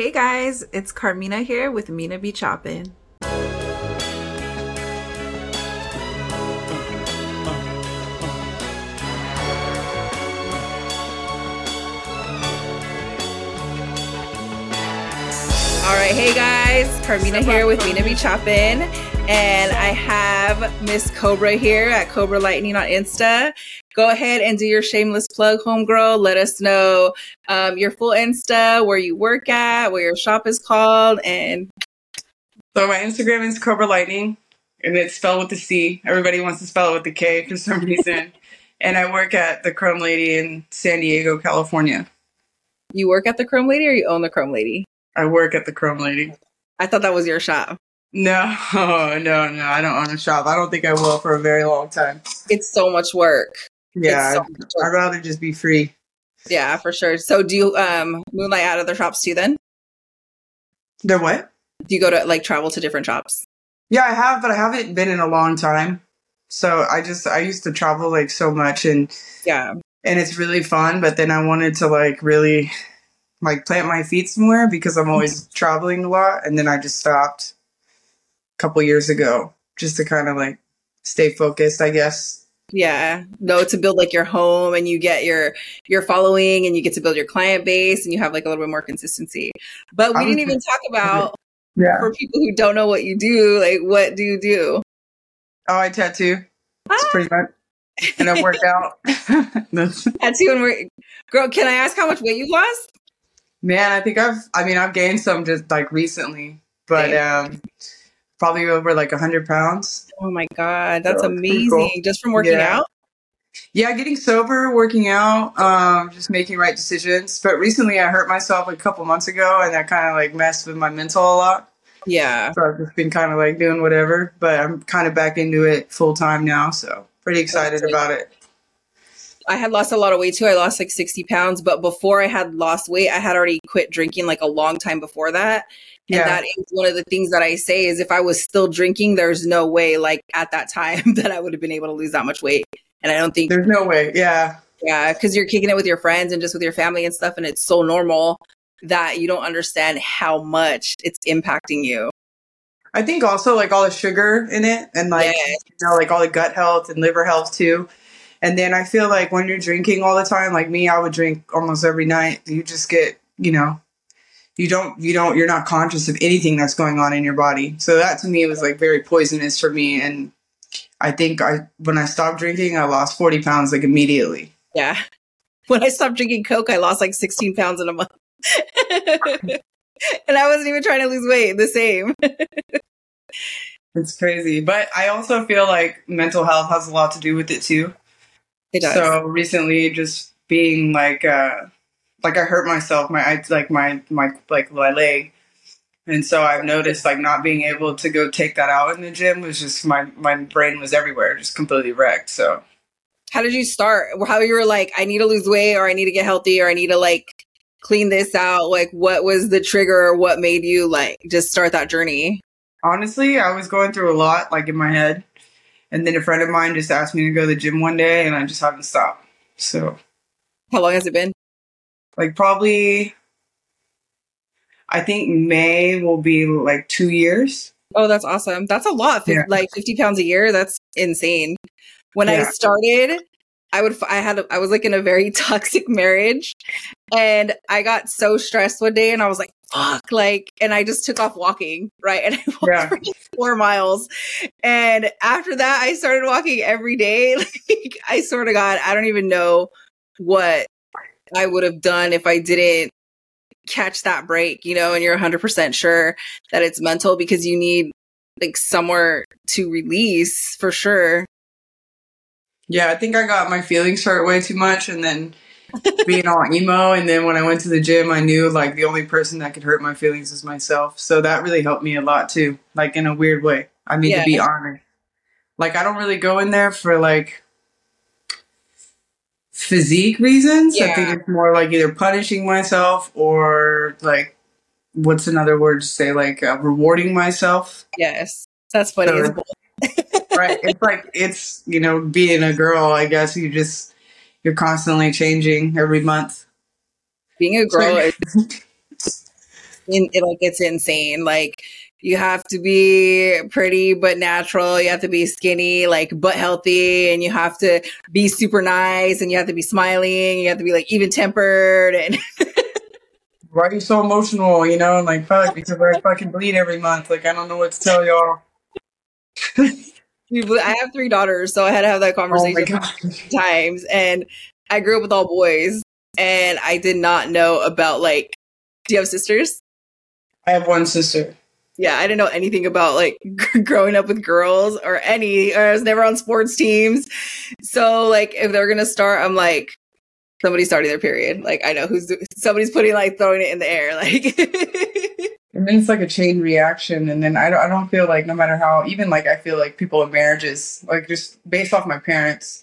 Hey guys, it's Carmina here with Mina B Choppin'. All right, hey guys, Carmina here with Mina B Choppin', and I have Miss Cobra here at Cobra Lightning on Insta. Go ahead and do your shameless plug, homegirl. Let us know um, your full Insta, where you work at, where your shop is called, and So my Instagram is Cobra Lightning, and it's spelled with a C. Everybody wants to spell it with a K for some reason. and I work at the Chrome Lady in San Diego, California. you work at the Chrome Lady or you own the Chrome Lady. I work at the Chrome Lady. I thought that was your shop. No, no, no. I don't own a shop. I don't think I will for a very long time. It's so much work. Yeah, so I'd, much I'd rather just be free. Yeah, for sure. So do you um moonlight out other shops too then? They're what? Do you go to like travel to different shops? Yeah, I have, but I haven't been in a long time. So I just I used to travel like so much, and Yeah. and it's really fun. But then I wanted to like really like plant my feet somewhere because I'm always traveling a lot, and then I just stopped couple years ago just to kind of like stay focused, I guess. Yeah. No, to build like your home and you get your your following and you get to build your client base and you have like a little bit more consistency. But we didn't even talk about Yeah. for people who don't know what you do, like what do you do? Oh, I tattoo. That's pretty much. And I work out. That's, Tattoo and work. Girl, can I ask how much weight you lost? man, I think I've. I mean, I've gained some just like recently, but um, probably over like a hundred pounds. Oh my god, that's So, amazing. cool. Just from working Yeah. out? Yeah, getting sober, working out, um, just making right decisions. But recently, I hurt myself a couple months ago, and that kind of like messed with my mental a lot. Yeah. So I've just been kind of like doing whatever, but I'm kind of back into it full time now. So pretty excited about it. I had lost a lot of weight too. I lost like 60 pounds, but before I had lost weight, I had already quit drinking like a long time before that. And Yeah. that is one of the things that I say is if I was still drinking, there's no way like at that time that I would have been able to lose that much weight. And I don't think, There's no way. Yeah. yeah, because you're kicking it with your friends and just with your family and stuff. And it's so normal that you don't understand how much it's impacting you. I think also like all the sugar in it and like Yes. you know like all the gut health and liver health too. And then I feel like when you're drinking all the time, like me, I would drink almost every night. You just get, you know, you don't, you don't, you're not conscious of anything that's going on in your body. So that to me was like very poisonous for me. And I think I, when I stopped drinking, I lost 40 pounds like immediately. Yeah. When I stopped drinking Coke, I lost like 16 pounds in a month. and I wasn't even trying to lose weight, the same. It's crazy. But I also feel like mental health has a lot to do with it too. It does. So recently, just being like, uh, like I hurt myself, my I, like my my like my leg, and so I've noticed like not being able to go take that out in the gym was just my my brain was everywhere, just completely wrecked. So How did you start? How you were like, I need to lose weight or I need to get healthy or I need to like clean this out? Like, what was the trigger what made you like just start that journey? honestly, I was going through a lot like in my head, and then a friend of mine just asked me to go to the gym one day, and I just haven't stopped. So How long has it been? Like probably, I think May will be like two years. Oh, that's awesome. That's a lot. Yeah. Like 50 pounds a year. That's insane. When I started, I would, I had, a, I was like in a very toxic marriage and I got so stressed one day and I was like, fuck, like, and I just took off walking, right? And I walked Yeah. for like four miles. And after that, I started walking every day. Like, I swear to God, I don't even know what I would have done if I didn't catch that break, you know, and you're 100% sure that it's mental because you need like somewhere to release for sure. Yeah, I think I got my feelings hurt way too much and then being all emo. And then when I went to the gym, I knew like the only person that could hurt my feelings is myself. So that really helped me a lot too, like in a weird way. I mean, Yeah. to be honest. Like, I don't really go in there for like physique reasons. I think it's more like either punishing myself or like, what's another word to say? Like, uh, rewarding myself. Yes. That's funny. Sure. as bull. right it's like it's you know being a girl i guess you just you're constantly changing every month Being a girl is in, it, like it's insane. Like you have to be pretty but natural. You have to be skinny, like but healthy, and you have to be super nice, and you have to be smiling. You have to be like even tempered, and why are you so emotional? You know, and like fuck because I fucking bleed every month. Like I don't know what to tell y'all. I have three daughters, so I had to have that Oh conversation god. times. And I grew up with all boys, and I did not know about like. Do you have sisters? I have one sister. Yeah, I didn't know anything about like growing up with girls or any. Or I was never on sports teams, so like if they're gonna start, I'm like, somebody's starting their period. Like I know who's somebody's putting like throwing it in the air. Like then it's like a chain reaction, and then I don't, I don't feel like no matter how even like I feel like people in marriages like just based off my parents,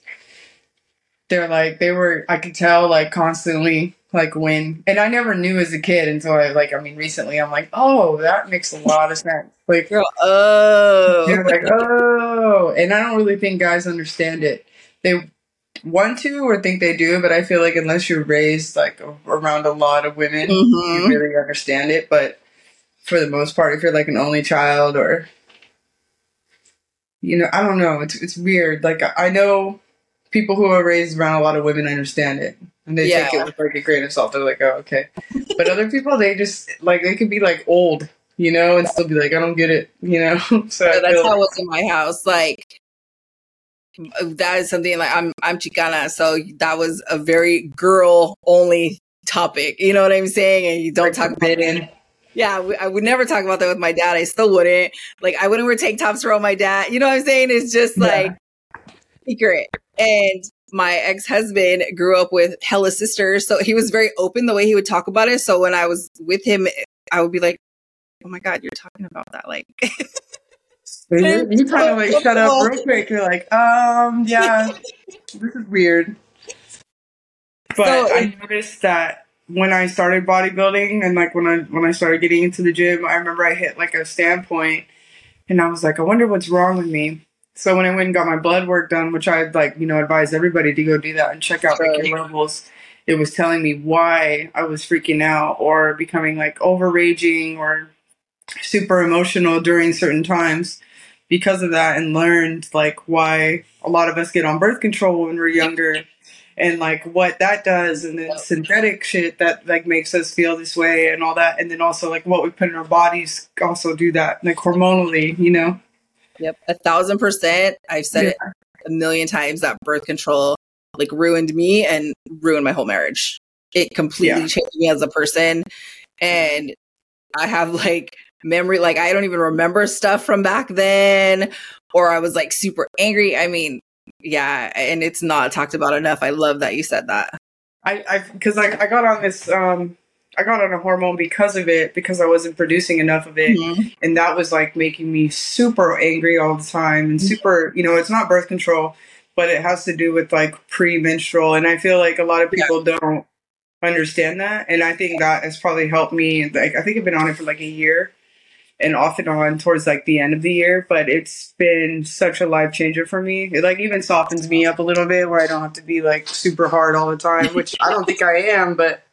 they're like they were I could tell like constantly like when and I never knew as a kid until I like I mean recently I'm like oh that makes a lot of sense like girl, oh, like, oh, and I don't really think guys understand it. They want to or think they do, but I feel like unless you're raised like around a lot of women, you Mhm. really understand it. But for the most part, if you're like an only child or, you know, I don't know, it's it's weird. Like I know people who are raised around a lot of women understand it. And they take it with like a grain of salt. They're like, oh, okay. But other people, they just like they could be like old, you know, and still be like, I don't get it, you know. so that's how it was in my house. Like that is something like I'm I'm Chicana, so that was a very girl only topic. You know what I'm saying? And you don't talk about it. Yeah, we- I would never talk about that with my dad. I still wouldn't. Like, I wouldn't wear tank tops around my dad. You know what I'm saying? It's just Yeah. like secret. And my ex husband grew up with hella sisters, so he was very open the way he would talk about it. So when I was with him, I would be like, "Oh my god, you're talking about that!" Like, You, you kind of like shut up real quick. You're like, um, yeah, this is weird. But So I noticed that when I started bodybuilding and like when I when I started getting into the gym, I remember I hit like a standpoint, and I was like, I wonder what's wrong with me. So when I went and got my blood work done, which I'd like, you know, advise everybody to go do that and check out your levels, it was telling me why I was freaking out or becoming like over raging or super emotional during certain times because of that and learned like why a lot of us get on birth control when we're younger and like what that does and then Yep. synthetic shit that like makes us feel this way and all that. And then also like what we put in our bodies also do that like hormonally you know yep, a thousand percent. I've said Yeah. it a million times that birth control like ruined me and ruined my whole marriage. It completely Yeah. changed me as a person. And I have like memory, like I don't even remember stuff from back then, or I was like super angry. I mean, yeah, and it's not talked about enough. I love that you said that. i i because I, I got on this um i got on a hormone because of it because i wasn't producing enough of it. Mhm. and that was like making me super angry all the time and super you know it's not birth control but it has to do with like pre-menstrual. And i feel like a lot of people don't understand that. And i think that has probably helped me like i think i've been on it for like a year and off and on towards like the end of the year. But it's been such a life changer for me. It like even softens me up a little bit where i don't have to be like super hard all the time which i don't think i am but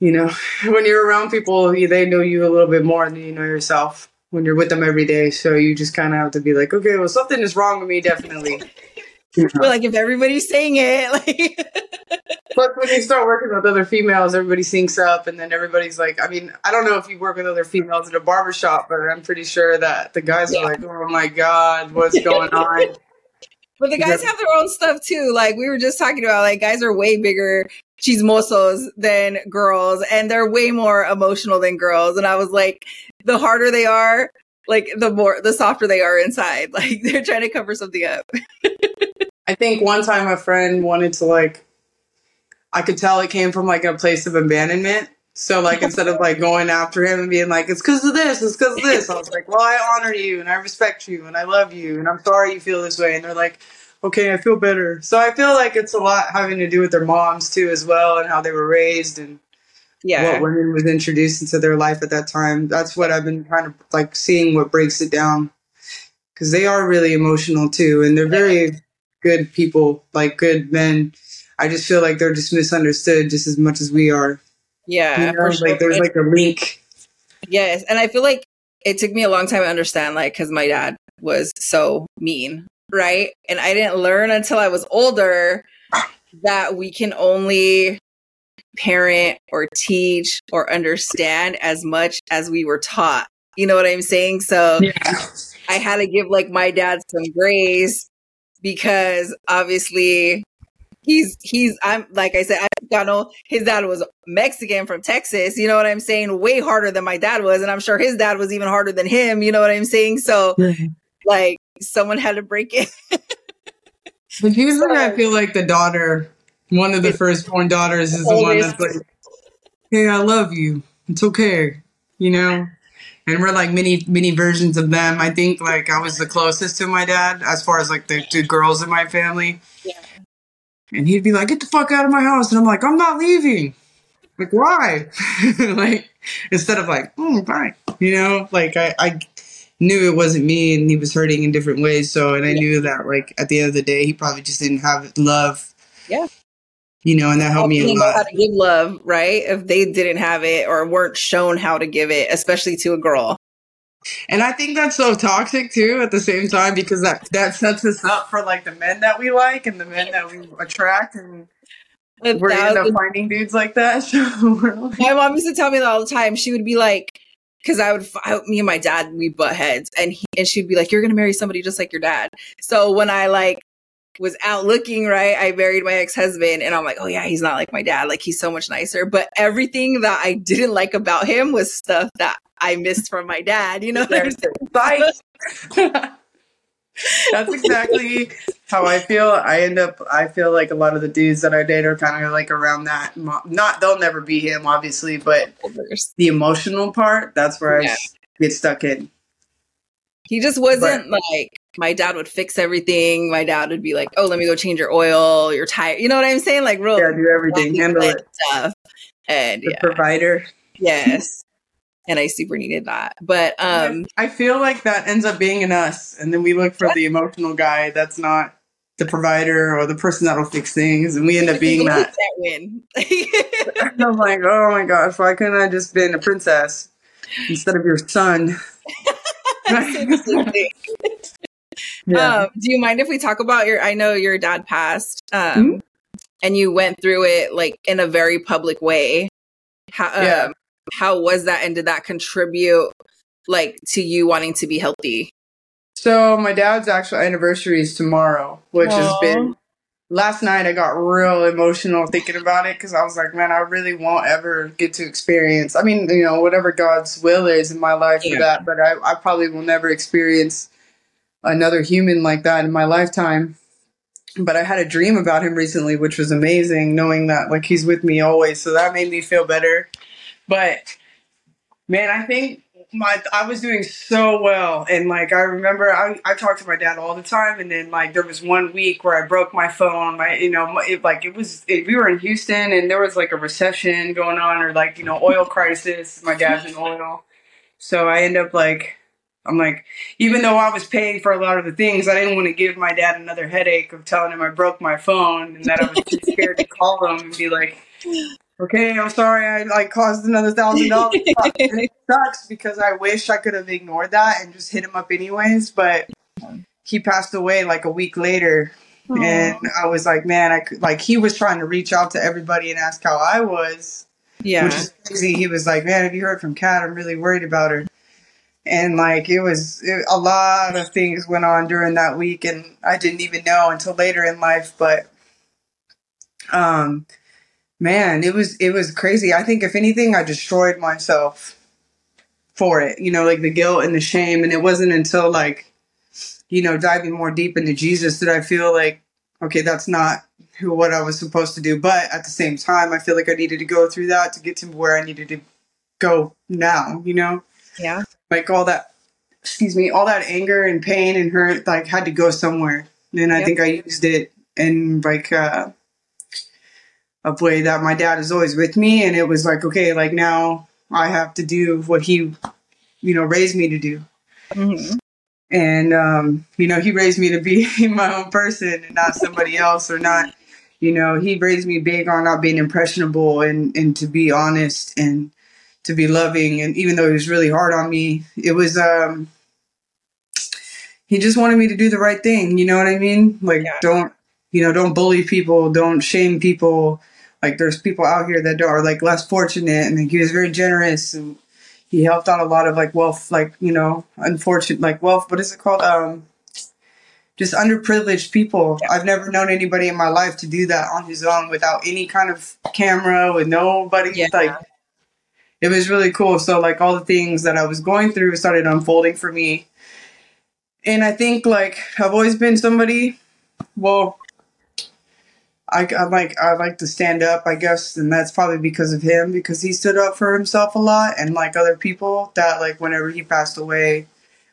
you know when you're around people they know you a little bit more than you know yourself when you're with them every day so you just kind of have to be like okay well something is wrong with me definitely You know? But like if everybody's saying it, like Plus, when you start working with other females, everybody syncs up, and then everybody's like, I mean, I don't know if you work with other females at a barbershop, but I'm pretty sure that the guys Yeah. are like, oh my God, what's going on? But the guys Yeah. have their own stuff too. Like we were just talking about, like guys are way bigger chismosos than girls, and they're way more emotional than girls. And I was like, the harder they are, like the more the softer they are inside. Like they're trying to cover something up. I think one time a friend wanted to, like, I could tell it came from like a place of abandonment. So, like, instead of like going after him and being like, it's because of this, it's because of this, I was like, well, I honor you and I respect you and I love you and I'm sorry you feel this way. And they're like, okay, I feel better. So I feel like it's a lot having to do with their moms too, as well, and how they were raised and Yeah, what women was introduced into their life at that time. That's what I've been kind of like seeing what breaks it down because they are really emotional too, and they're very good people, like good men. I just feel like they're just misunderstood just as much as we are. Yeah, you know, like there's like a link. Yes, and I feel like it took me a long time to understand, like, because my dad was so mean, right? And I didn't learn until I was older that we can only parent or teach or understand as much as we were taught. You know what I'm saying? So Yeah. I had to give like my dad some grace because obviously he's he's I'm like I said, I got no his dad was Mexican from Texas, you know what I'm saying? Way harder than my dad was, and I'm sure his dad was even harder than him, you know what I'm saying? So like someone had to break it. But usually, I feel like the daughter, one of the firstborn daughters, is the one that's like, "Hey, I love you. It's okay," you know. And we're like many, many versions of them. I think like I was the closest to my dad as far as like the two girls in my family. Yeah. And he'd be like, "Get the fuck out of my house," and I'm like, "I'm not leaving." Like why? like instead of like, "Oh, bye," you know. Like I, I knew it wasn't me, and he was hurting in different ways. So, and I Yeah. knew that like at the end of the day, he probably just didn't have love. Yeah. You know, and that helped me a Didn't how lot. to give love, right? If they didn't have it or weren't shown how to give it, especially to a girl. And I think that's so toxic too at the same time because that that sets us up for like the men that we like and the men that we attract and we're end up finding dudes like that. So like, My mom used to tell me that all the time. She would be like, because I would, I, me and my dad, we butt heads, and he, and she'd be like, "You're gonna marry somebody just like your dad." So when I like was out looking, right, I married my ex husband, and I'm like, "Oh yeah, he's not like my dad. Like he's so much nicer." But everything that I didn't like about him was stuff that I missed from my dad. You know what I'm saying? Bye. That's exactly how I feel. I end up. I feel like a lot of the dudes that I date are kind of like around that. Not they'll never be him, obviously, but the emotional part. That's where I Yeah. s- get stuck in. He just wasn't like my dad would fix everything. My dad would be like, "Oh, let me go change your oil, your tire." You know what I'm saying? Like real Yeah, do everything, handle it. stuff. And The yeah, provider. yes. And I super needed that. But um I feel like that ends up being in us, and then we look for the emotional guy that's not the provider or the person that'll fix things, and we end up being that. win. I'm like, oh my gosh, why couldn't I just been a princess instead of your son? Yeah. Um, do you mind if we talk about your I know your dad passed um Mhm. and you went through it like in a very public way. How um, Yeah. How was that and did that contribute like to you wanting to be healthy? So my dad's actual anniversary is tomorrow, which has been. Last night I got real emotional thinking about it because I was like, man, I really won't ever get to experience. I mean, you know, whatever God's will is in my life Yeah. for that, but I, I probably will never experience another human like that in my lifetime. But I had a dream about him recently, which was amazing, knowing that like he's with me always. So that made me feel better. But man, I think my I was doing so well, and like I remember, I I talked to my dad all the time, and then like there was one week where I broke my phone. My you know it, like it was it, we were in Houston, and there was like a recession going on, or like you know oil crisis. My dad's in oil, so I end up like. I'm like, even though I was paying for a lot of the things, I didn't want to give my dad another headache of telling him I broke my phone and that I was too scared to call him and be like, okay, I'm sorry, I like caused another thousand dollars. And it sucks because I wish I could have ignored that and just hit him up anyways. But he passed away like a week later, and I was like, man, I could like he was trying to reach out to everybody and ask how I was, yeah. which is crazy. He was like, man, have you heard from Kat? I'm really worried about her. And like it was it, a lot of things went on during that week, and I didn't even know until later in life. But um, man, it was it was crazy. I think if anything, I destroyed myself for it. You know, like the guilt and the shame. And it wasn't until like, you know, diving more deep into Jesus that I feel like, okay, that's not who what I was supposed to do. But at the same time, I feel like I needed to go through that to get to where I needed to go now. You know, yeah. like all that. Excuse me, all that anger and pain and hurt like had to go somewhere. And I Yep. think I used it in like uh a way that my dad is always with me and it was like okay like now i have to do what he you know raised me to do Mhm. and um you know he raised me to be my own person and not somebody else or not You know, he raised me big on not being impressionable and, and to be honest and to be loving. And even though he was really hard on me, it was, um, he just wanted me to do the right thing. You know what I mean? Like, Yeah. don't, you know, don't bully people, don't shame people. Like, there's people out here that are like less fortunate, and he was very generous and he helped out a lot of like wealth, like you know, unfortunate, like wealth. What is it called? Um, just underprivileged people. I've never known anybody in my life to do that on his own without any kind of camera, with nobody. Yeah. Like, it was really cool. So like all the things that I was going through started unfolding for me. And I think like I've always been somebody, well, I, I like I like to stand up, I guess, and that's probably because of him because he stood up for himself a lot and like other people that like whenever he passed away,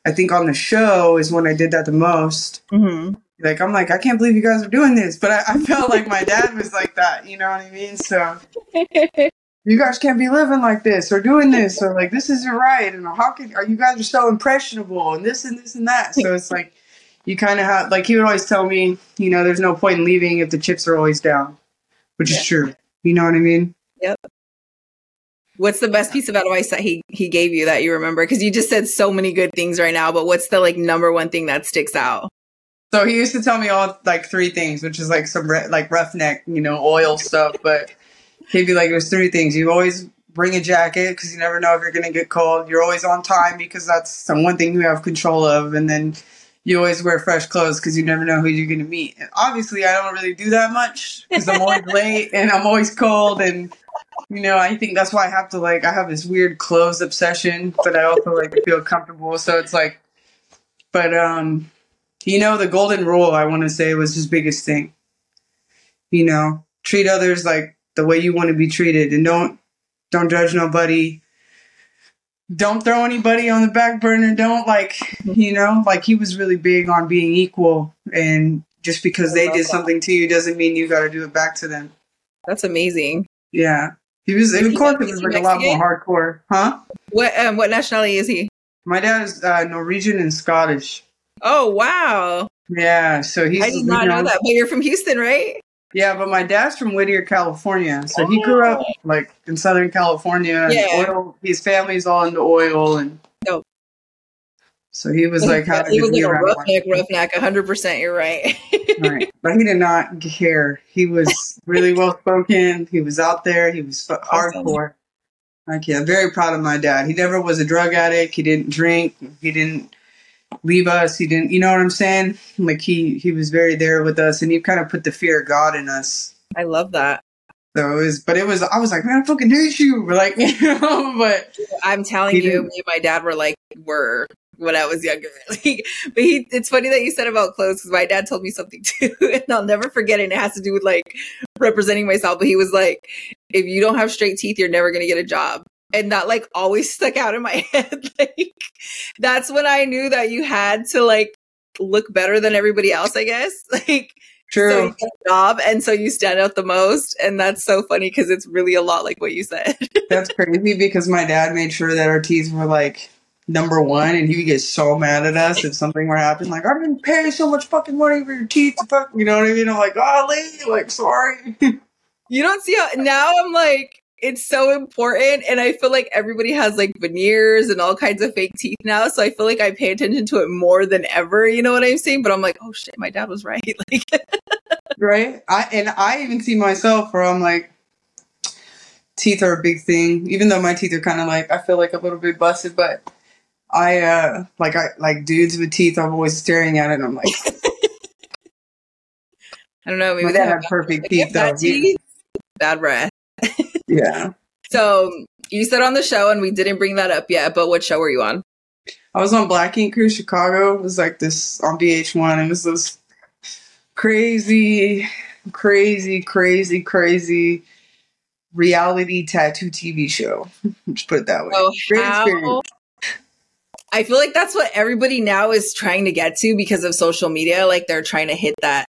I think on the show is when I did that the most. Mm-hmm. Like I'm like I can't believe you guys are doing this, but I, I felt like my dad was like that, you know what I mean? So you guys can't be living like this or doing this or like this isn't right and how can are you guys are so impressionable and this and this and that so it's like you kind of have like he would always tell me you know there's no point in leaving if the chips are always down which Yeah. is true you know what i mean Yep. What's the best piece of advice that he he gave you that you remember? Because you just said so many good things right now, but what's the like number one thing that sticks out? so he used to tell me all like three things which is like some re- like roughneck you know oil stuff but he'd be like there's three things you always bring a jacket because you never know if you're going to get cold you're always on time because that's the one thing you have control of and then you always wear fresh clothes because you never know who you're going to meet. And obviously, I don't really do that much because I'm always late and I'm always cold. And, you know, I think that's why I have to, like, I have this weird clothes obsession, but I also like to feel comfortable. So it's like, but, um, you know, the golden rule, I want to say, was his biggest thing. You know, treat others like the way you want to be treated and don't, don't judge nobody don't throw anybody on the back burner. Don't like, you know, like he was really big on being equal. And just because they did that. something to you doesn't mean you got to do it back to them. That's amazing. Yeah. He was, Is of course, it is was he like a lot more hardcore. Huh? What um, what nationality is he? My dad is uh, Norwegian and Scottish. Oh wow, Yeah. So he's, I did you not know know- that. But you're from Houston, right? Yeah, but my dad's from Whittier, California. So he grew up oh. like in Southern California. Yeah. Oil, his family's all into oil. And Dope. so he was like, how he was like a roughneck, roughneck, hundred percent. You're right. right. But he did not care. He was really well spoken. He was out there. He was Awesome. hardcore. Like, yeah, very proud of my dad. He never was a drug addict. He didn't drink. He didn't leave us. He didn't, you know what I'm saying? Like he he was very there with us, and he kind of put the fear of God in us. I love that. So it was, but it was. I was like, man, I fucking hate you. But like, you know, but I'm telling you, didn't- me and my dad were like were when I was younger. Like, but he, it's funny that you said about clothes because my dad told me something too, and I'll never forget it. And it has to do with like representing myself. But he was like, "If you don't have straight teeth, you're never gonna get a job." And that like always stuck out in my head. like that's when I knew that you had to like look better than everybody else. I guess like. True. a job, and so you stand out the most, and that's so funny because it's really a lot like what you said. That's crazy because my dad made sure that our teeth were like number one, and he would get so mad at us if something were happening. Like, I didn't pay so much fucking money for your teeth. Fuck, you know what I mean? I'm like, golly, like, sorry. You don't see how now I'm like, it's so important. And I feel like everybody has like veneers and all kinds of fake teeth now. So I feel like I pay attention to it more than ever. You know what I'm saying? But I'm like, oh shit, my dad was right. Like, right? I and I even see myself where I'm like, teeth are a big thing. Even though my teeth are kind of like, I feel like a little bit busted, but. I uh like I like dudes with teeth. I'm always staring at it. and I'm like, I don't know. Maybe my they dad have had perfect teeth though. bad teeth, bad breath. Yeah, So you said on the show, and we didn't bring that up yet, but what show were you on? I was on Black Ink Crew Chicago. It was like this on VH1. And it was this crazy, crazy, crazy, crazy reality tattoo TV show. Just put it that way. Oh, Great how? experience. I feel like that's what everybody now is trying to get to because of social media. Like they're trying to hit that,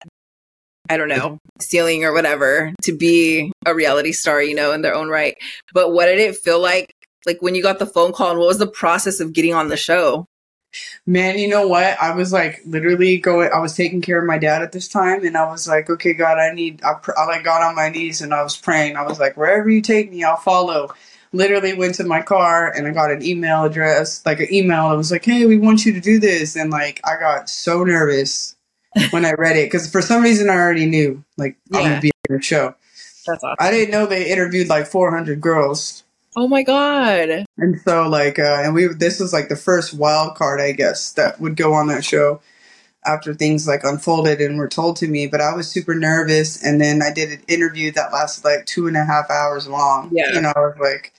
I don't know, ceiling or whatever to be a reality star, you know, in their own right. But what did it feel like? Like when you got the phone call and what was the process of getting on the show? Man, you know what? I was like literally going. I was taking care of my dad at this time, and I was like, "Okay, God, I need." I, pr- I like got on my knees and I was praying. I was like, "Wherever you take me, I'll follow." Literally went to my car and I got an email address, like an email. I was like, "Hey, we want you to do this," and like I got so nervous when I read it because for some reason I already knew like I'm gonna be in the show. That's awesome. I didn't know they interviewed like 400 girls. Oh my god. And so like uh and we this was like the first wild card I guess that would go on that show after things like unfolded and were told to me. But I was super nervous and then I did an interview that lasted like two and a half hours long. Yeah. And I was like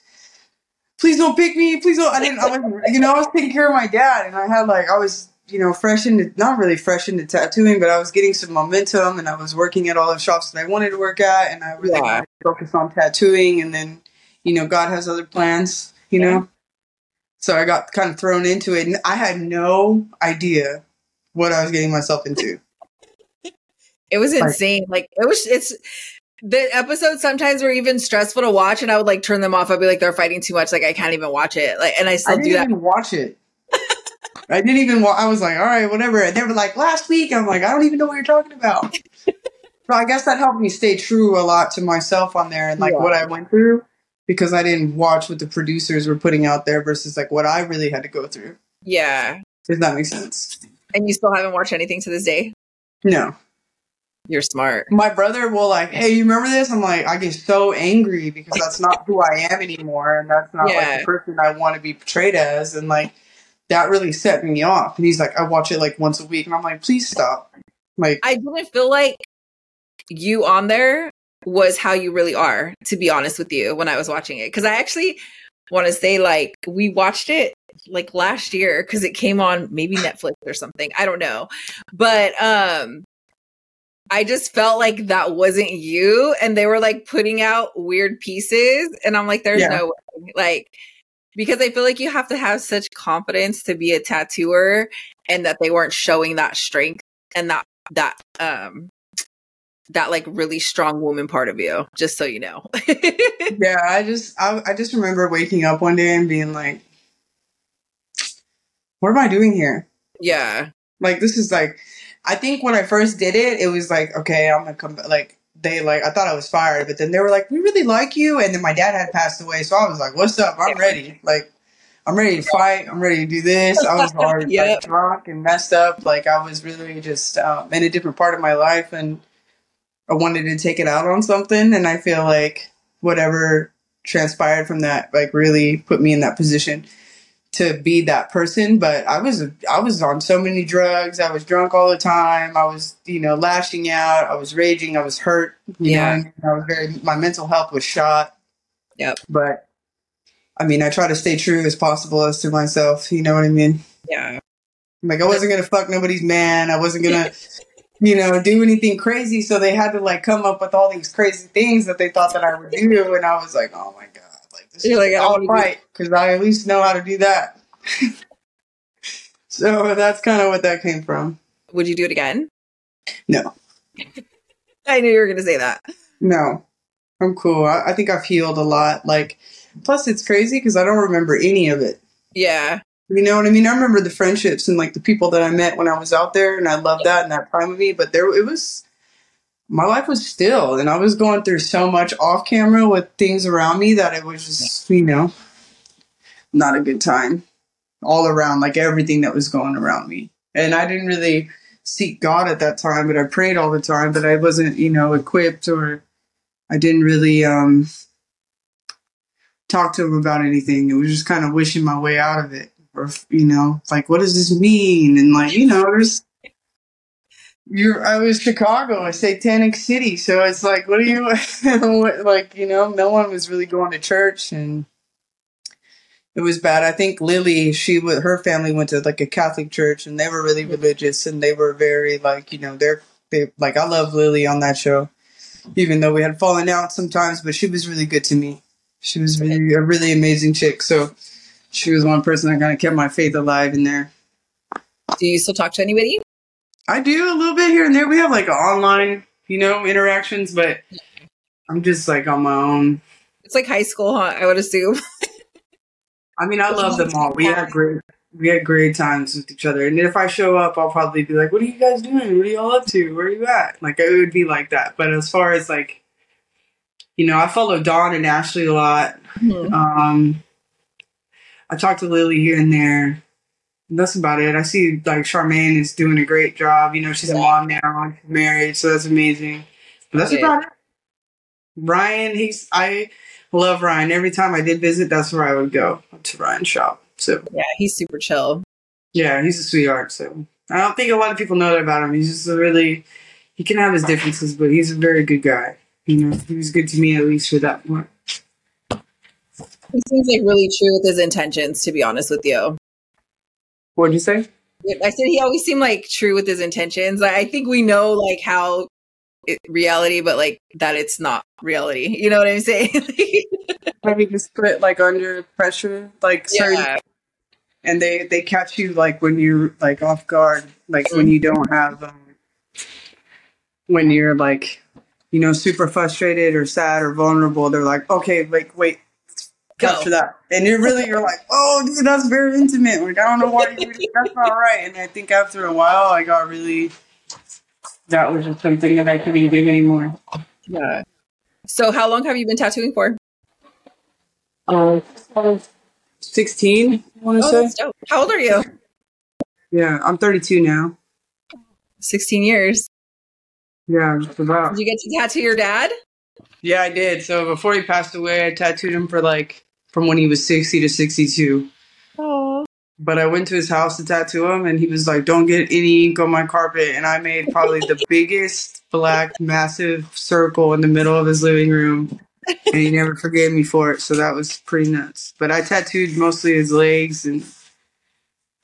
Please don't pick me. Please don't. I didn't. I was, you know, I was taking care of my dad, and I had like I was, you know, fresh into not really fresh into tattooing, but I was getting some momentum, and I was working at all the shops that I wanted to work at, and I really Yeah. wanted to focus on tattooing, and then, you know, God has other plans, you Yeah. know. So I got kind of thrown into it, and I had no idea what I was getting myself into. It was insane. Like it was it's the episodes sometimes were even stressful to watch and I would like turn them off. I'd be like, they're fighting too much, like I can't even watch it. Like and I I still didn't do that. watch it. I didn't even. Wa- I was like, all right, whatever. And they were like, last week. I'm like, I don't even know what you're talking about. but I guess that helped me stay true a lot to myself on there and like Yeah. what I went through because I didn't watch what the producers were putting out there versus like what I really had to go through. Yeah. Does that make sense? And you still haven't watched anything to this day? No. You're smart. My brother will like, hey, you remember this? I'm like, I get so angry because that's not who I am anymore, and that's not like the person I want to be portrayed as, and like that really set me off. And he's like, I watch it like once a week, and I'm like, please stop. Like, I didn't feel like you on there was how you really are, to be honest with you, when I was watching it. Because I actually want to say, like, we watched it like last year because it came on maybe Netflix or something. I don't know. But um I just felt like that wasn't you. And they were like putting out weird pieces. And I'm like, there's Yeah. no way. Like, because I feel like you have to have such confidence to be a tattooer and that they weren't showing that strength and that that um that like really strong woman part of you just so you know yeah, I just, I, I just remember waking up one day and being like, what am I doing here? yeah Like, this is like, I think when I first did it, it was like, okay, I'm gonna come, like, they like, I thought I was fired, but then they were like, we really like you. And then my dad had passed away, so I was like, what's up? I'm ready. Like, I'm ready to fight. I'm ready to do this. I was already Yep. like, drunk and messed up. Like, I was really just um, in a different part of my life, and I wanted to take it out on something. And I feel like whatever transpired from that, like, really put me in that position to be that person. But I was I was on so many drugs. I was drunk all the time. I was you know lashing out. I was raging. I was hurt. You Yeah. know, I was very my mental health was shot. Yep. But I mean, I try to stay true as possible as to myself. You know what I mean? yeah Like I wasn't gonna fuck nobody's man. I wasn't gonna. You know, do anything crazy, so they had to like come up with all these crazy things that they thought that I would do, and I was like, "Oh my god!" Like this You're like, all oh, do- right because I at least know how to do that. so that's kind of what that came from. would you do it again No, i knew you were gonna say that no, I'm cool. I, I think I've healed a lot. Like, plus it's crazy because I don't remember any of it. yeah You know what I mean? I remember the friendships and like the people that I met when I was out there, and I loved that in that time of me. But there, it was my life was still, and I was going through so much off camera with things around me that it was just, you know, not a good time all around, like everything that was going around me. And I didn't really seek God at that time, but I prayed all the time, but I wasn't, you know, equipped or I didn't really um talk to him about anything. It was just kind of wishing my way out of it. Or you know, like what does this mean? And like, you know, there's you're I was Chicago, a satanic city, so it's like what are you what, like, you know, no one was really going to church and it was bad. I think Lily, she wa- her family went to like a Catholic church and they were really religious and they were very like, you know, they're they like I love Lily on that show. Even though we had fallen out sometimes, but she was really good to me. She was really a really amazing chick. So she was one person that kind of kept my faith alive in there. do you still talk to anybody I do a little bit here and there. We have like online, you know, interactions, but I'm just like on my own. it's like high school huh i would assume I mean, I love them all. We had great, we had great times with each other. And if I show up, I'll probably be like, "What are you guys doing? What are y'all up to? Where are you at?" Like it would be like that. But as far as like, you know, I follow Dawn and Ashley a lot. Mhm. Um, I talk to Lily here and there. That's about it. I see like Charmaine is doing a great job. You know, she's a mom now, she's married, so that's amazing. But that's Okay. about it. Ryan, he's I love Ryan. Every time I did visit, that's where I would go to Ryan's shop. So Yeah, he's super chill. yeah, he's a sweetheart. So I don't think a lot of people know that about him. He's just a really he can have his differences, but he's a very good guy. You know, he was good to me at least for that point. He seems like really true with his intentions, to be honest with you. What'd you say? I said he always seemed like true with his intentions. I I think we know like how it, reality, but like that it's not reality. You know what I'm saying? Maybe just put like under pressure, like certain yeah, and they they catch you like when you're like off guard like when you don't have um, when you're like you know super frustrated or sad or vulnerable they're like okay like wait capture Go. that and you're really you're like oh dude that's very intimate like i don't know why you that's not right and i think after a while i got really that was just something that i couldn't do anymore yeah. So, how long have you been tattooing for? um 16 i want to Oh, say that's dope. How old are you? yeah i'm 32 now 16 years. yeah just about Did you get to tattoo your dad? Yeah, I did. So before he passed away, I tattooed him for like from when he was 60 to 62. Oh, But I went to his house to tattoo him, and he was like, "Don't get any ink on my carpet." And I made probably the biggest black massive circle in the middle of his living room, and he never forgave me for it. So that was pretty nuts. But I tattooed mostly his legs and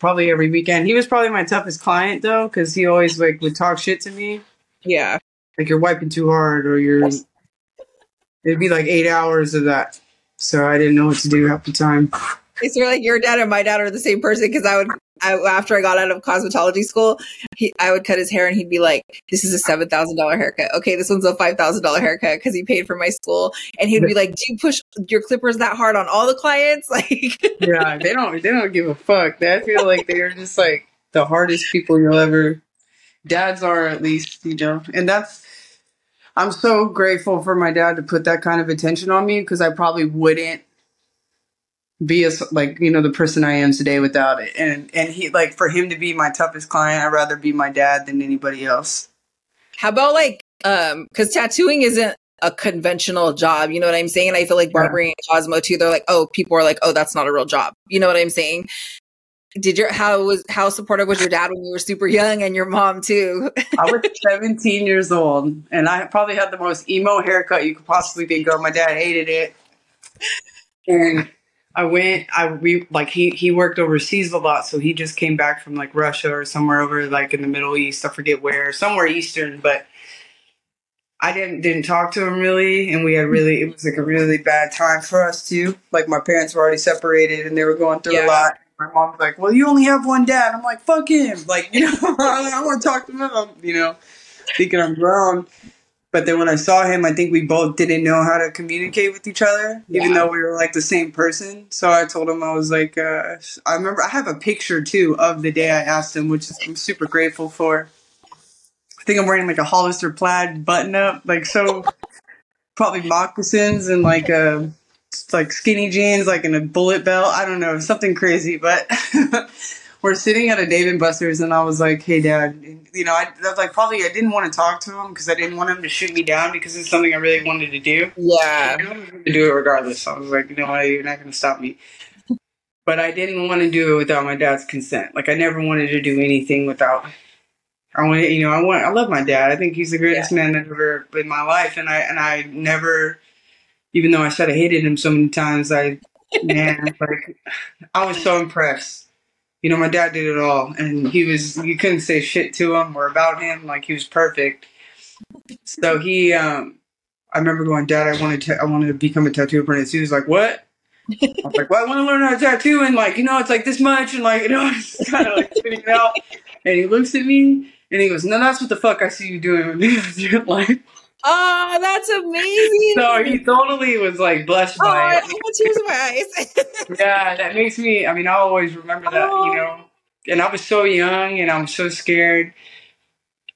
probably every weekend. He was probably my toughest client though, because he always like would talk shit to me, yeah. like you're wiping too hard or you're. It'd be like eight hours of that. So I didn't know what to do half the time. It's of like your dad and my dad are the same person because I would, I, after I got out of cosmetology school, he, I would cut his hair and he'd be like, "This is a seven thousand dollar haircut. Okay, this one's a five thousand dollar haircut because he paid for my school." And he'd be like, "Do you push your clippers that hard on all the clients?" Like, yeah, they don't they don't give a fuck. I feel like they're just like the hardest people you'll ever dads are at least, you know. And that's I'm so grateful for my dad to put that kind of attention on me because I probably wouldn't be as like you know the person I am today without it. And and he like for him to be my toughest client, I'd rather be my dad than anybody else. how about like, um, because tattooing isn't a conventional job. You know what I'm saying? And I feel like Yeah. barbering and Cosmo too. They're like, oh, people are like, oh, that's not a real job. You know what I'm saying? Did your how was how supportive was your dad when you were super young and your mom too? I was 17 years old, and I probably had the most emo haircut you could possibly think of. My dad hated it, and I went. I we like he he worked overseas a lot, so he just came back from like Russia or somewhere over like in the Middle East. I forget where, somewhere Eastern, but. I didn't didn't talk to him really, and we had really it was like a really bad time for us too. Like my parents were already separated, and they were going through Yeah. a lot. My mom's like, "Well, you only have one dad." I'm like, "Fuck him!" Like you know, I want to talk to him. You know, thinking I'm grown. But then when I saw him, I think we both didn't know how to communicate with each other, even though we were like the same person. So I told him I was like, uh, I remember I have a picture too of the day I asked him, which I'm super grateful for. I think I'm wearing like a Hollister plaid button up, like so, probably moccasins and like a like skinny jeans, like in a bullet belt. I don't know, something crazy, but. We're sitting at a Dave and Buster's, and I was like, "Hey, Dad, you know, I, I was like, probably I didn't want to talk to him because I didn't want him to shoot me down because it's something I really wanted to do. yeah. I was going to do it regardless. I was like, you know what, you're not going to stop me. But I didn't want to do it without my dad's consent. Like I never wanted to do anything without. I want, you know, I want. I love my dad. I think he's the greatest man that ever in my life, and I and I never, even though I said I hated him so many times, like man, like I was so impressed. You know, my dad did it all, and he was. You couldn't say shit to him or about him. Like he was perfect. So he, um, I remember going, Dad, I wanted to, I wanted to become a tattoo apprentice. He was like, What? I was like, Well, I want to learn how to tattoo, and like, you know, it's like this much, and like, you know, it's kind of like spitting it out. And he looks at me, and he goes, No, that's what the fuck I see you doing with your life. Oh, that's amazing. So he totally was like blessed oh, by I it. have tears in my eyes. Yeah, that makes me. I mean, I always remember that. Oh. You know, and I was so young and I was so scared.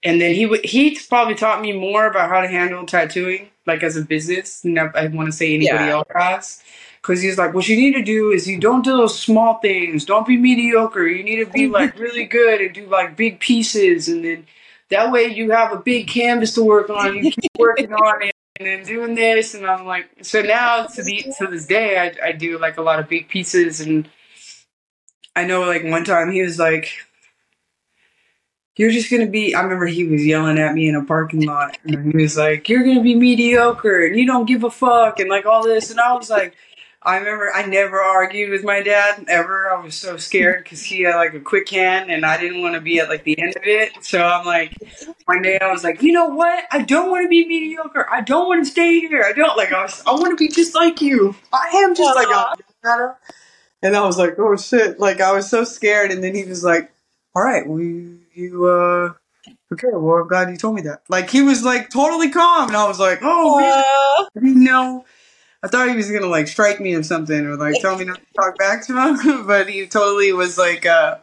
And then he. He probably taught me more about how to handle tattooing, like as a business. And I, I want to say anybody Yeah. else has. Because he's like, what you need to do is you don't do those small things. Don't be mediocre. You need to be like really good and do like big pieces, and then that way you have a big canvas to work on. You keep working on it, and then doing this. And I'm like, so now to the to this day, I I do like a lot of big pieces, and I know like one time he was like. You're just gonna be. I remember he was yelling at me in a parking lot, and he was like, "You're gonna be mediocre, and you don't give a fuck, and like all this." And I was like, I remember I never argued with my dad ever. I was so scared because he had like a quick hand and I didn't want to be at like the end of it. So I'm like, one day I was like, you know what? I don't want to be mediocre. I don't want to stay here. I don't like. I was, I want to be just like you. I am just like Aw. a And I was like, oh shit! Like I was so scared. And then he was like, all right, well you, uh. Okay, well, I'm glad you told me that. Like, he was like totally calm, and I was like, oh, man. I didn't know. I thought he was gonna like strike me or something, or like tell me not to talk back to him. but he totally was like, uh,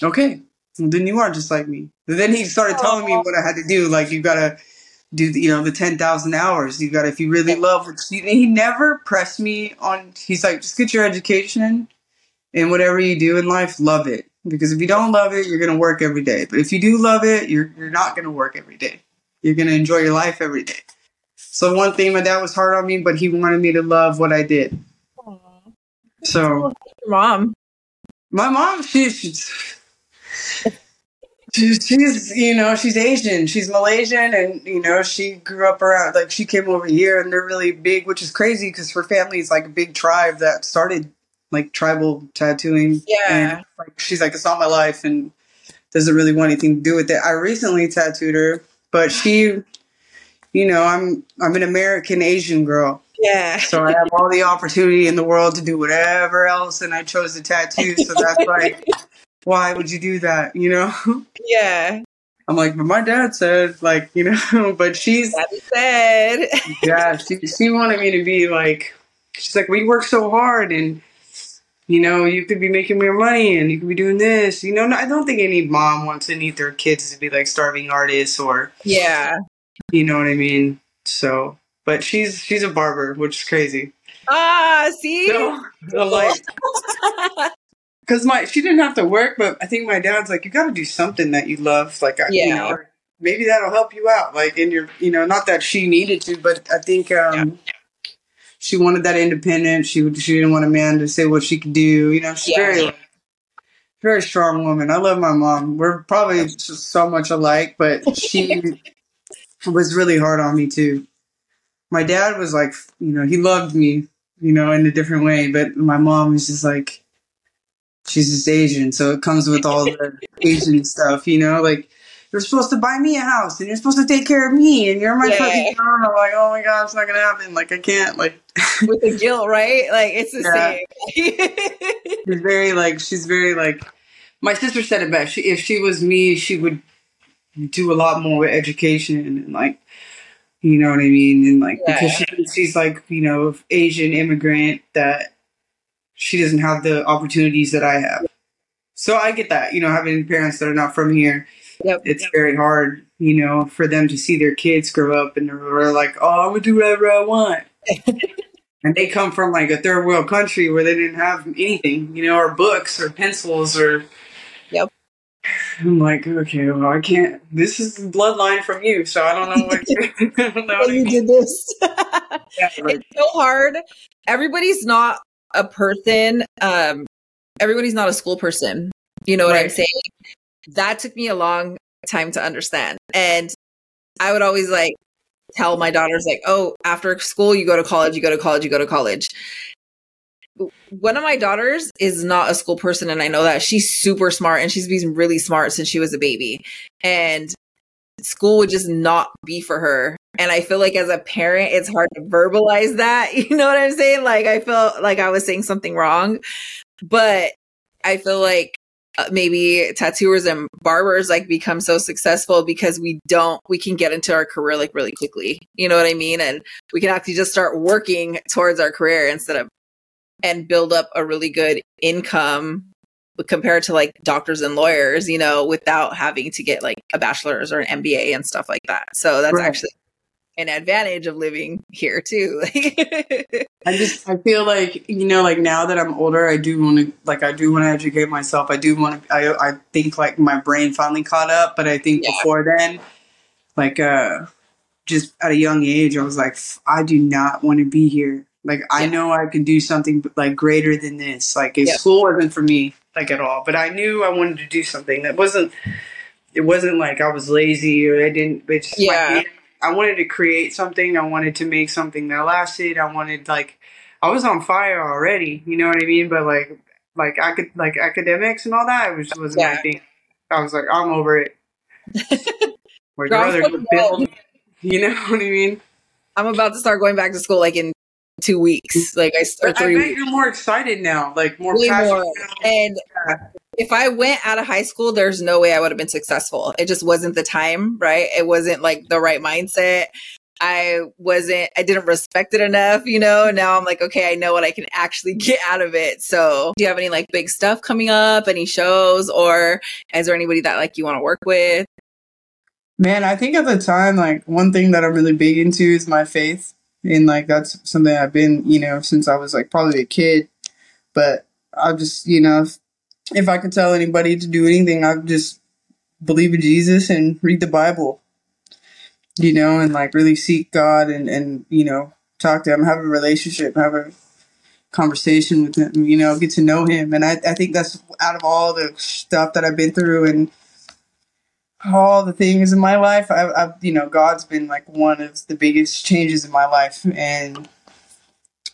"Okay, well, then you are just like me." And then he started telling me what I had to do. Like, you gotta do, the, you know, the ten thousand hours. You got to if you really love. What you, he never pressed me on. He's like, just get your education, and whatever you do in life, love it. Because if you don't love it, you're gonna work every day. But if you do love it, you're you're not gonna work every day. You're gonna enjoy your life every day. So one thing, my dad was hard on me, but he wanted me to love what I did. So mom. my mom, she, she's, she's, she's, you know, she's Asian. She's Malaysian, and you know, she grew up around. Like she came over here, and they're really big, which is crazy because her family is like a big tribe that started like tribal tattooing. Yeah. And like she's like, it's not my life, and doesn't really want anything to do with it. I recently tattooed her, but she, you know, I'm I'm an American Asian girl. Yeah. So I have all the opportunity in the world to do whatever else, and I chose the tattoo. So that's like, why would you do that? You know? Yeah. I'm like, but my dad said, like, you know, but she's, is said. yeah, she, she wanted me to be like, she's like, we work so hard, and you know, you could be making more money, and you could be doing this. You know, I don't think any mom wants any of their kids to be like starving artists or, Yeah. You know what I mean. So, but she's she's a barber, which is crazy. Ah, see? So, I'm like. because my she didn't have to work, but I think my dad's like, you got to do something that you love, like I you Yeah. know, maybe that'll help you out, like in your, you know, not that she needed to, but I think um, she wanted that independence. She she didn't want a man to say what she could do. You know, she's Yeah. very very strong woman. I love my mom. We're probably just so much alike, but she was really hard on me too. My dad was like, you know, he loved me, you know, in a different way, but my mom was just like, she's just Asian, so it comes with all the Asian stuff, you know, like you're supposed to buy me a house and you're supposed to take care of me and you're my Yeah. fucking girl. I'm like, oh my god, it's not gonna happen. Like I can't. Like With the guilt, right? Like it's the same. she's very like she's very like. My sister said it best. She, if she was me, she would do a lot more with education and like, you know what I mean, and like because she, she's like you know Asian immigrant that she doesn't have the opportunities that I have. So I get that, you know, having parents that are not from here, Yep. it's very hard, you know, for them to see their kids grow up and they're like, oh, I'm gonna do whatever I want. and they come from like a third world country where they didn't have anything, you know, or books or pencils or. I'm like, okay, well, I can't. This is bloodline from you, so I don't know what. I don't know you did this. Yeah, like, it's so hard. Everybody's not a person. Um, everybody's not a school person. You know what I'm saying? That took me a long time to understand. And I would always like tell my daughters, like, oh, after school, you go to college, you go to college, you go to college. One of my daughters is not a school person, and I know that she's super smart and she's been really smart since she was a baby. And school would just not be for her. And I feel like as a parent, it's hard to verbalize that. You know what I'm saying? Like, I feel like I was saying something wrong, but I feel like uh, maybe tattooers and barbers like become so successful because we don't we can get into our career like really quickly you know what i mean and we can actually just start working towards our career instead of and build up a really good income compared to like doctors and lawyers you know without having to get like a bachelor's or an mba and stuff like that so that's right. actually an advantage of living here too. I just I feel like you know like now that I'm older, I do want to like I do want to educate myself. I do want to. I I think like my brain finally caught up, but I think yeah. before then, like uh, just at a young age, I was like, I do not want to be here. Like I know I could do something like greater than this. Like yeah. school wasn't for me like at all, but I knew I wanted to do something that wasn't. It wasn't like I was lazy or I didn't. It's yeah. Like, I wanted to create something. I wanted to make something that lasted. I wanted like I was on fire already. You know what I mean? But like like I could like academics and all that. It was wasn't yeah. my thing. I was like, I'm over it. My brother build. You know what I mean? I'm about to start going back to school like in two weeks. Mm-hmm. Like I start. I bet weeks. you're more excited now. Like more Way passionate. More. And yeah if I went out of high school, there's no way I would have been successful. It just wasn't the time, right? It wasn't like the right mindset. I wasn't, I didn't respect it enough, you know? Now I'm like, okay, I know what I can actually get out of it. So do you have any like big stuff coming up, any shows, or is there anybody that like you want to work with? Man, I think at the time, like one thing that I'm really big into is my faith. And like that's something I've been, you know, since I was like probably a kid. But I just, you know, if I could tell anybody to do anything, I would just believe in Jesus and read the Bible, you know, and like really seek God and, and, you know, talk to him, have a relationship, have a conversation with him, you know, get to know him. And I, I think that's out of all the stuff that I've been through and all the things in my life, I've, I've you know, God's been like one of the biggest changes in my life. And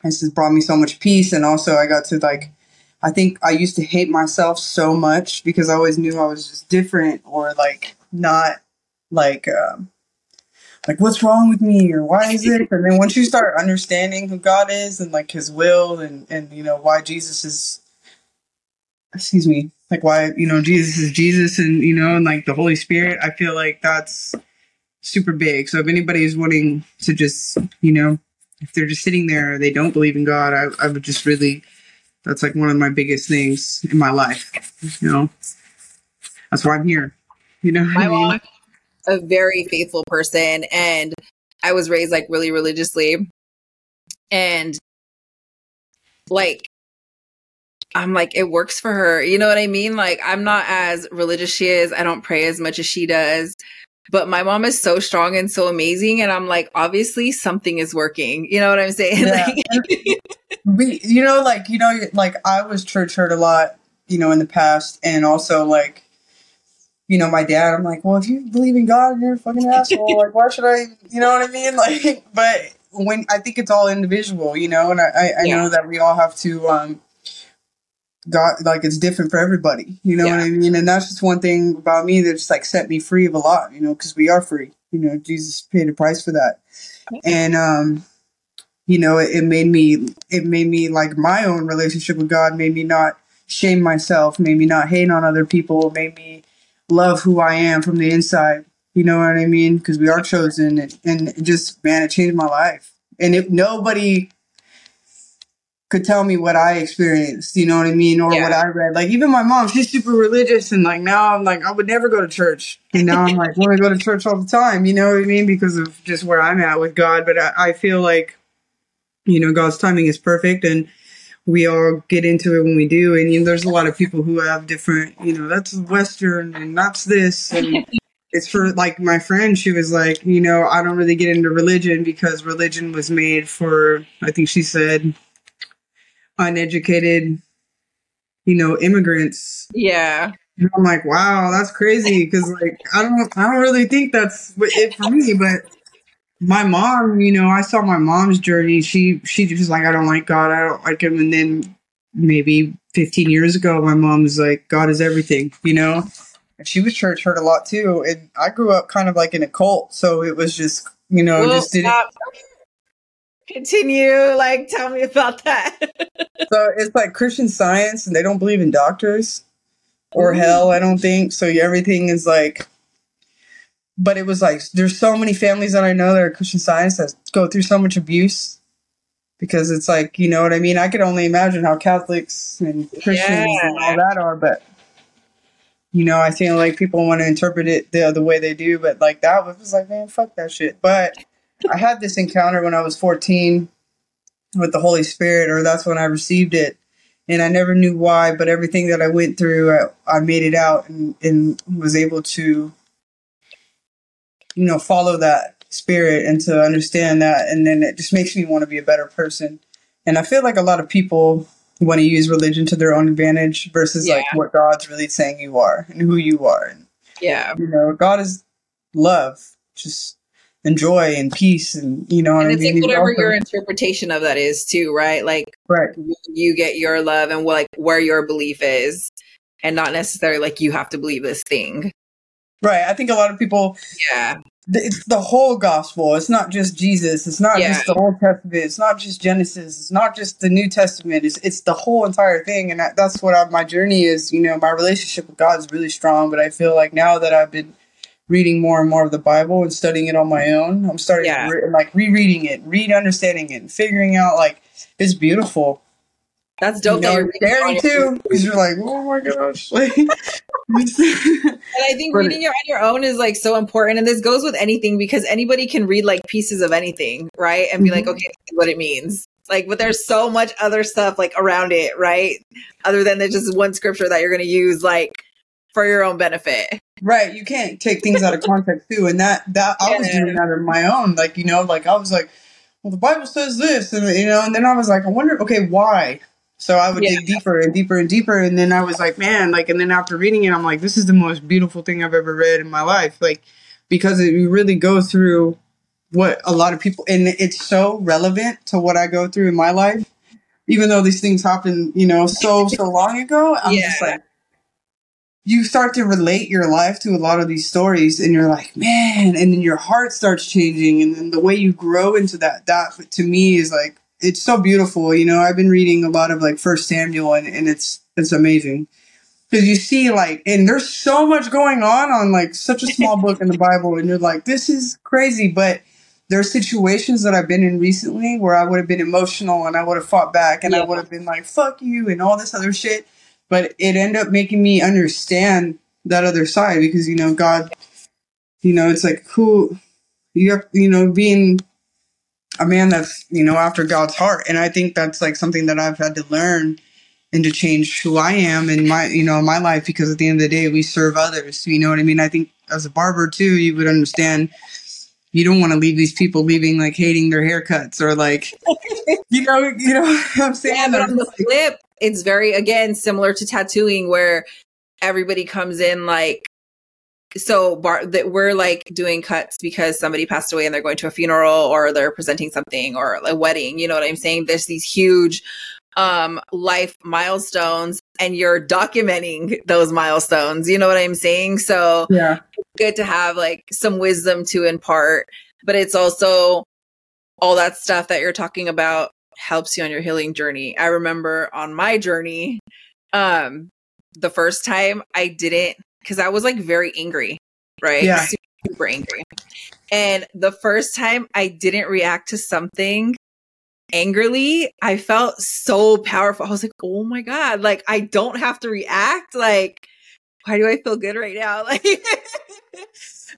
this has brought me so much peace. And also I got to like, I think I used to hate myself so much because I always knew I was just different or like not like um, like what's wrong with me or why is it? And then once you start understanding who God is and like His will and and you know why Jesus is, excuse me, like why you know Jesus is Jesus and you know and like the Holy Spirit, I feel like that's super big. So if anybody is wanting to just you know if they're just sitting there they don't believe in God, I, I would just really that's like one of my biggest things in my life. You know, that's why I'm here. You know, I mean? mom, a very faithful person, and I was raised like really religiously, and like I'm like, it works for her. You know what I mean? Like, I'm not as religious she is. I don't pray as much as she does. But my mom is so strong and so amazing. And I'm like, obviously something is working. You know what I'm saying? Yeah. Like, we, you know, like, you know, like I was church hurt a lot, you know, in the past. And also, like, you know, my dad, I'm like, well, if you believe in God, you're a fucking asshole. like, why should I, you know what I mean? Like, but when I think it's all individual, you know, and I, I, I yeah. know that we all have to, um, God, like it's different for everybody. You know yeah. what I mean? And that's just one thing about me that just like set me free of a lot. You know, because we are free. You know, Jesus paid a price for that, and um, you know, it, it made me. It made me like my own relationship with God. Made me not shame myself. Made me not hate on other people. Made me love who I am from the inside. You know what I mean? Because we are chosen, and, and just man, it changed my life. And if nobody could tell me what I experienced, you know what I mean, or yeah. what I read. Like even my mom, she's super religious, and like now I'm like I would never go to church, and now I'm like want to go to church all the time. You know what I mean because of just where I'm at with God. But I, I feel like you know God's timing is perfect, and we all get into it when we do. And you know, there's a lot of people who have different, you know, that's Western and that's this and. It's for like my friend, she was like, you know, I don't really get into religion because religion was made for, I think she said, uneducated, you know, immigrants. Yeah. And I'm like, wow, that's crazy because like I don't I don't really think that's it for me, but my mom, you know, I saw my mom's journey. She she just like I don't like God, I don't like him, and then maybe 15 years ago, my mom was like, God is everything, you know. And she was church hurt a lot too, and I grew up kind of like in a cult, so it was just you know just didn't. Continue, like tell me about that. so it's like Christian Science, and they don't believe in doctors. or mm-hmm. hell, I don't think. So everything is like but it was like there's so many families that I know that are Christian science that go through so much abuse because it's like you know what I mean. I could only imagine how Catholics and Christians yeah. and all that are, but you know, I feel like people want to interpret it the the way they do, but like that was like, man, fuck that shit. But I had this encounter when I was 14 with the Holy Spirit, or that's when I received it. And I never knew why, but everything that I went through, I, I made it out and, and was able to you know, follow that spirit and to understand that. And then it just makes me want to be a better person. And I feel like a lot of people want to use religion to their own advantage versus yeah. like what God's really saying you are and who you are. And, yeah. You know, God is love, just and joy and peace and you know and it's I mean? like whatever your interpretation of that is too right like right you get your love and like where your belief is and not necessarily like you have to believe this thing Right. I think a lot of people. Yeah. It's the whole gospel. It's not just Jesus. It's not yeah. just the Old Testament. It's not just Genesis. It's not just the New Testament. It's it's the whole entire thing, and that, that's what I, my journey is. You know, my relationship with God is really strong, but I feel like now that I've been reading more and more of the Bible and studying it on my own, I'm starting yeah. re- like rereading it, read understanding it, and figuring out like it's beautiful. That's dope. You know, that scary too, because you're like, oh my gosh, like and I think but reading it on your own is like so important. And this goes with anything because anybody can read like pieces of anything, right? And be mm-hmm. like, okay, what it means. Like, but there's so much other stuff like around it, right? Other than the just one scripture that you're going to use like for your own benefit. Right. You can't take things out of context too. And that, that I was doing that on my own. Like, you know, like I was like, well, the Bible says this, and you know, and then I was like, I wonder, okay, why? So I would yeah. dig deeper and deeper and deeper. And then I was like, man, like, and then after reading it, I'm like, this is the most beautiful thing I've ever read in my life. Like, because it really goes through what a lot of people, and it's so relevant to what I go through in my life. Even though these things happened, you know, so, so long ago, I'm yeah. just like, you start to relate your life to a lot of these stories and you're like, man, and then your heart starts changing. And then the way you grow into that, that to me is like, it's so beautiful. You know, I've been reading a lot of like First Samuel, and, and it's it's amazing because you see like, and there's so much going on on like such a small book in the Bible, and you're like, this is crazy. But there are situations that I've been in recently where I would have been emotional and I would have fought back, and yeah. I would have been like, fuck you, and all this other shit. But it ended up making me understand that other side because you know God, you know, it's like who you have, you know, being a man that's you know after God's heart, and I think that's like something that I've had to learn and to change who I am in my you know my life because at the end of the day we serve others. You know what I mean? I think as a barber too, you would understand. You don't want to leave these people leaving like hating their haircuts or like you know you know what I'm saying. Yeah, but on the flip, it's very again similar to tattooing where everybody comes in like so bar that we're like doing cuts because somebody passed away and they're going to a funeral or they're presenting something or a wedding you know what i'm saying? There's these huge um life milestones and you're documenting those milestones you know what i'm saying? So yeah. good to have like some wisdom to impart but it's also all that stuff that you're talking about helps you on your healing journey i remember on my journey um the first time i didn't because I was like very angry, right? Yeah. Super angry. And the first time I didn't react to something angrily, I felt so powerful. I was like, oh my God, like I don't have to react. Like, why do I feel good right now? Like,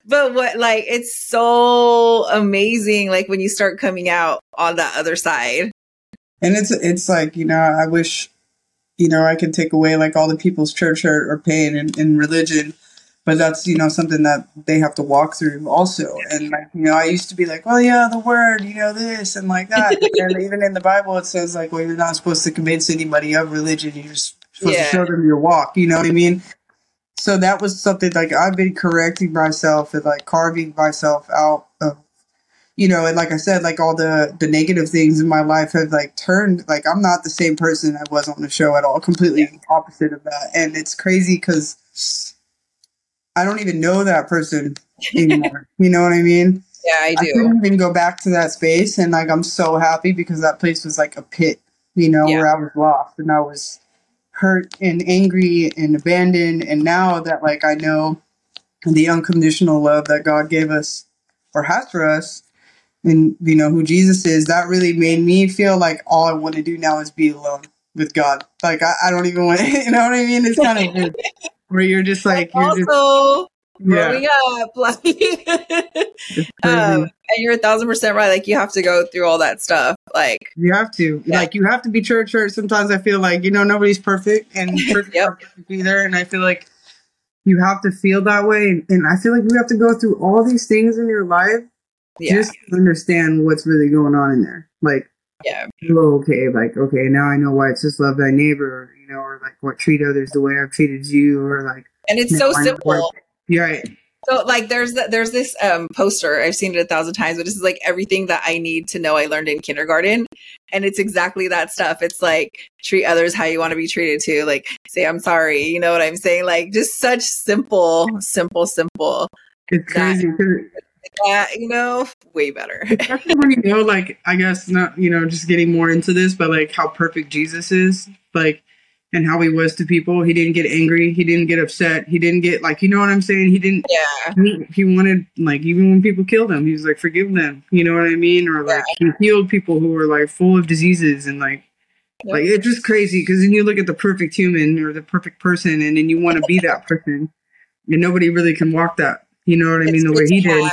but what, like, it's so amazing, like, when you start coming out on the other side. And it's, it's like, you know, I wish you know, I could take away like all the people's church hurt or pain and, and religion, but that's, you know, something that they have to walk through also. And like, you know, I used to be like, well, yeah, the word, you know, this and like that. and even in the Bible, it says like, well, you're not supposed to convince anybody of religion. You're supposed yeah. to show them your walk. You know what I mean? So that was something like I've been correcting myself and like carving myself out of you know, and like I said, like all the the negative things in my life have like turned like I'm not the same person I was on the show at all. Completely yeah. opposite of that, and it's crazy because I don't even know that person anymore. you know what I mean? Yeah, I do. I couldn't even go back to that space, and like I'm so happy because that place was like a pit, you know, yeah. where I was lost and I was hurt and angry and abandoned. And now that like I know the unconditional love that God gave us or has for us, and you know who Jesus is, that really made me feel like all I want to do now is be alone with God. Like I, I don't even want, you know what I mean? It's kind of weird where you're just like you're also just, yeah, growing up, like, um, and you're a thousand percent right. Like you have to go through all that stuff. Like you have to, Yeah. like you have to be church church. Sometimes I feel like you know nobody's perfect and perfect Yep. either, and I feel like you have to feel that way, and I feel like you have to go through all these things in your life yeah, just to understand what's really going on in there. Like yeah, oh, okay, like okay, now I know why it's just love thy neighbor, you know, or like what treat others the way I've treated you, or like and it's so know, I know why- simple. Right. So like there's th- there's this um poster I've seen it a thousand times, but this is like everything that I need to know I learned in kindergarten, and it's exactly that stuff. It's like treat others how you want to be treated too. Like say I'm sorry, you know what I'm saying? Like just such simple, simple, simple. It's That- crazy 'cause That you know, way better. especially when you know, like, I guess not, you know, just getting more into this, but like how perfect Jesus is, like, and how he was to people. He didn't get angry. He didn't get upset. He didn't get like, you know what I'm saying? He didn't. yeah, He, he wanted like even when people killed him, he was like, forgive them. You know what I mean? Or like he healed people who were like full of diseases and like. Yep. Like it's just crazy because then you look at the perfect human or the perfect person, and then you want to be that person, and nobody really can walk that. You know what I mean? It's The way he did.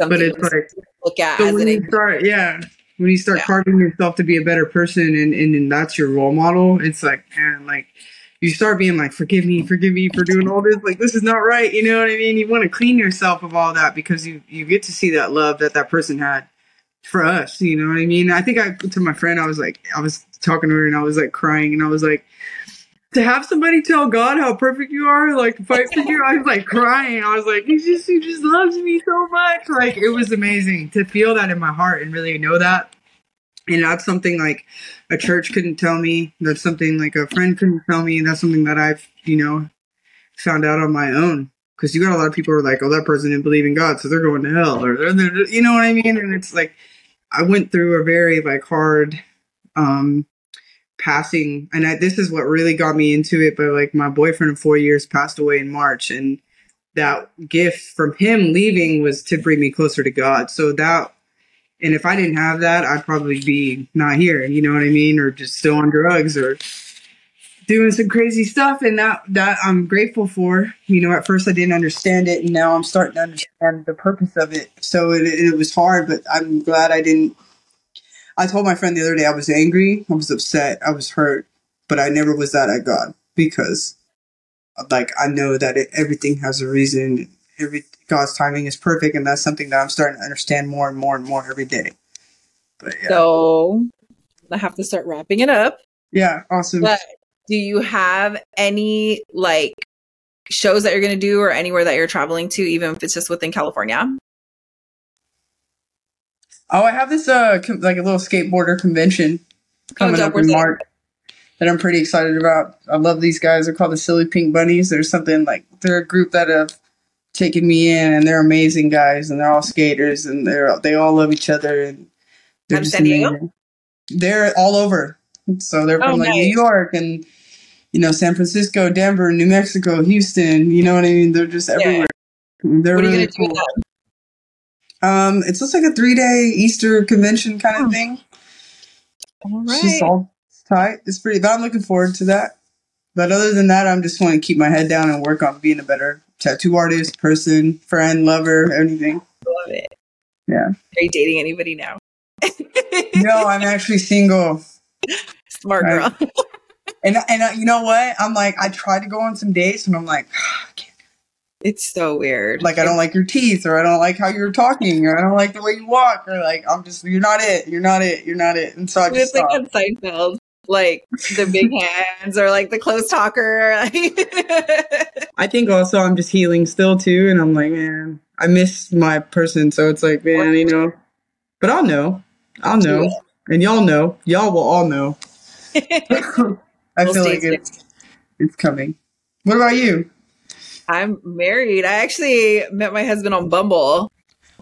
Something But it's to like look at so when you start, yeah, when you start Yeah. carving yourself to be a better person, and, and and that's your role model, it's like, man, like you start being like, forgive me, forgive me for doing all this. Like this is not right. You know what I mean? You want to clean yourself of all that because you you get to see that love that that person had for us. You know what I mean? I think I to my friend, I was like, I was talking to her, and I was like crying, and I was like. To have somebody tell God how perfect you are, like fight for you, I was like crying. I was like, he just he just loves me so much. Like it was amazing to feel that in my heart and really know that. And that's something like a church couldn't tell me. That's something like a friend couldn't tell me. That's something that I've, you know, found out on my own. Because you got a lot of people who are like, oh, that person didn't believe in God, so they're going to hell, or they're, they're you know what I mean. And it's like, I went through a very like hard, um, passing, and I, this is what really got me into it. But like, my boyfriend of four years passed away in March, and that gift from him leaving was to bring me closer to God. So that and if I didn't have that, I'd probably be not here. You know what I mean? Or just still on drugs or doing some crazy stuff. And that that I'm grateful for. You know, at first I didn't understand it, and now I'm starting to understand the purpose of it. So it, it was hard, but I'm glad I didn't. I told my friend the other day I was angry, I was upset, I was hurt, but I never was that at God because, like, I know that it, everything has a reason. Every God's timing is perfect, and that's something that I'm starting to understand more and more and more every day. But yeah, So I have to start wrapping it up. yeah, awesome. But do you have any like shows that you're going to do or anywhere that you're traveling to, even if it's just within California? Oh, I have this uh com- like a little skateboarder convention coming dope. up in? March that I'm pretty excited about. I love these guys. They're called the Silly Pink Bunnies. There's something like they're a group that have taken me in, and they're amazing guys, and they're all skaters, and they're they all love each other, and they're of just amazing. They're all over. So they're Oh, from like New. York and you know San Francisco, Denver, New Mexico, Houston. You know what I mean? They're just everywhere. They're what are you really going to do with cool. Um, it's just like a three day Easter convention kind of Oh, thing. All It's just right. all tight. It's pretty, but I'm looking forward to that. But other than that, I'm just want to keep my head down and work on being a better tattoo artist, person, friend, lover, anything. Love it. Yeah. Are you dating anybody now? No, I'm actually single, Smart Right. girl. and and uh, you know what? I'm like, I tried to go on some dates, and I'm like, I can't. It's so weird. like I don't like your teeth, or I don't like how you're talking, or I don't like the way you walk, or like I'm just, you're not it, you're not it, you're not it, and so I just it's just like stopped. on Seinfeld, like the big hands or like the close talker. I think also I'm just healing still too, and I'm like, man, I miss my person, so it's like, man, you know. But I'll know, I'll know, and y'all know, y'all will all know. I feel like it's it's coming. What about you? I'm married. I actually met my husband on Bumble,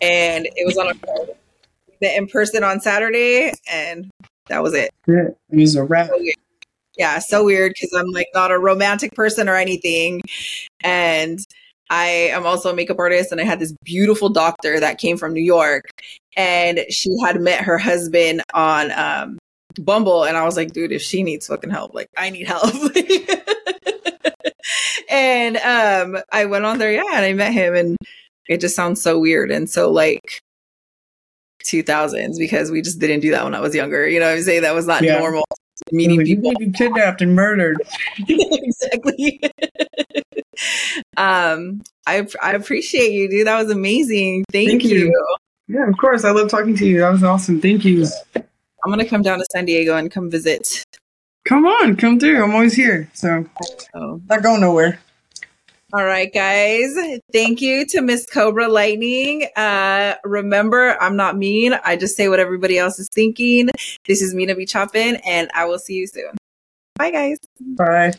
and it was on a in person on Saturday, and that was it. Yeah, it was a wrap. Yeah, so weird because I'm like not a romantic person or anything. And I am also a makeup artist and I had this beautiful doctor that came from New York and she had met her husband on um, Bumble and I was like, dude, if she needs fucking help, like I need help. and um I went on there, yeah, and I met him and it just sounds so weird and so like 2000s because we just didn't do that when I was younger. You know what I'm saying? That was not Yeah. normal meeting people. kidnapped and murdered. exactly. um, I I appreciate you, dude. That was amazing. Thank, Thank you. you. Yeah, of course. I love talking to you. That was awesome. Thank you. I'm gonna come down to San Diego and come visit. Come on, come through. I'm always here. So Oh. not going nowhere. All right, guys. Thank you to Miss Cobra Lightning. Uh, remember, I'm not mean. I just say what everybody else is thinking. This is Mina B. Choppin, and I will see you soon. Bye, guys. Bye.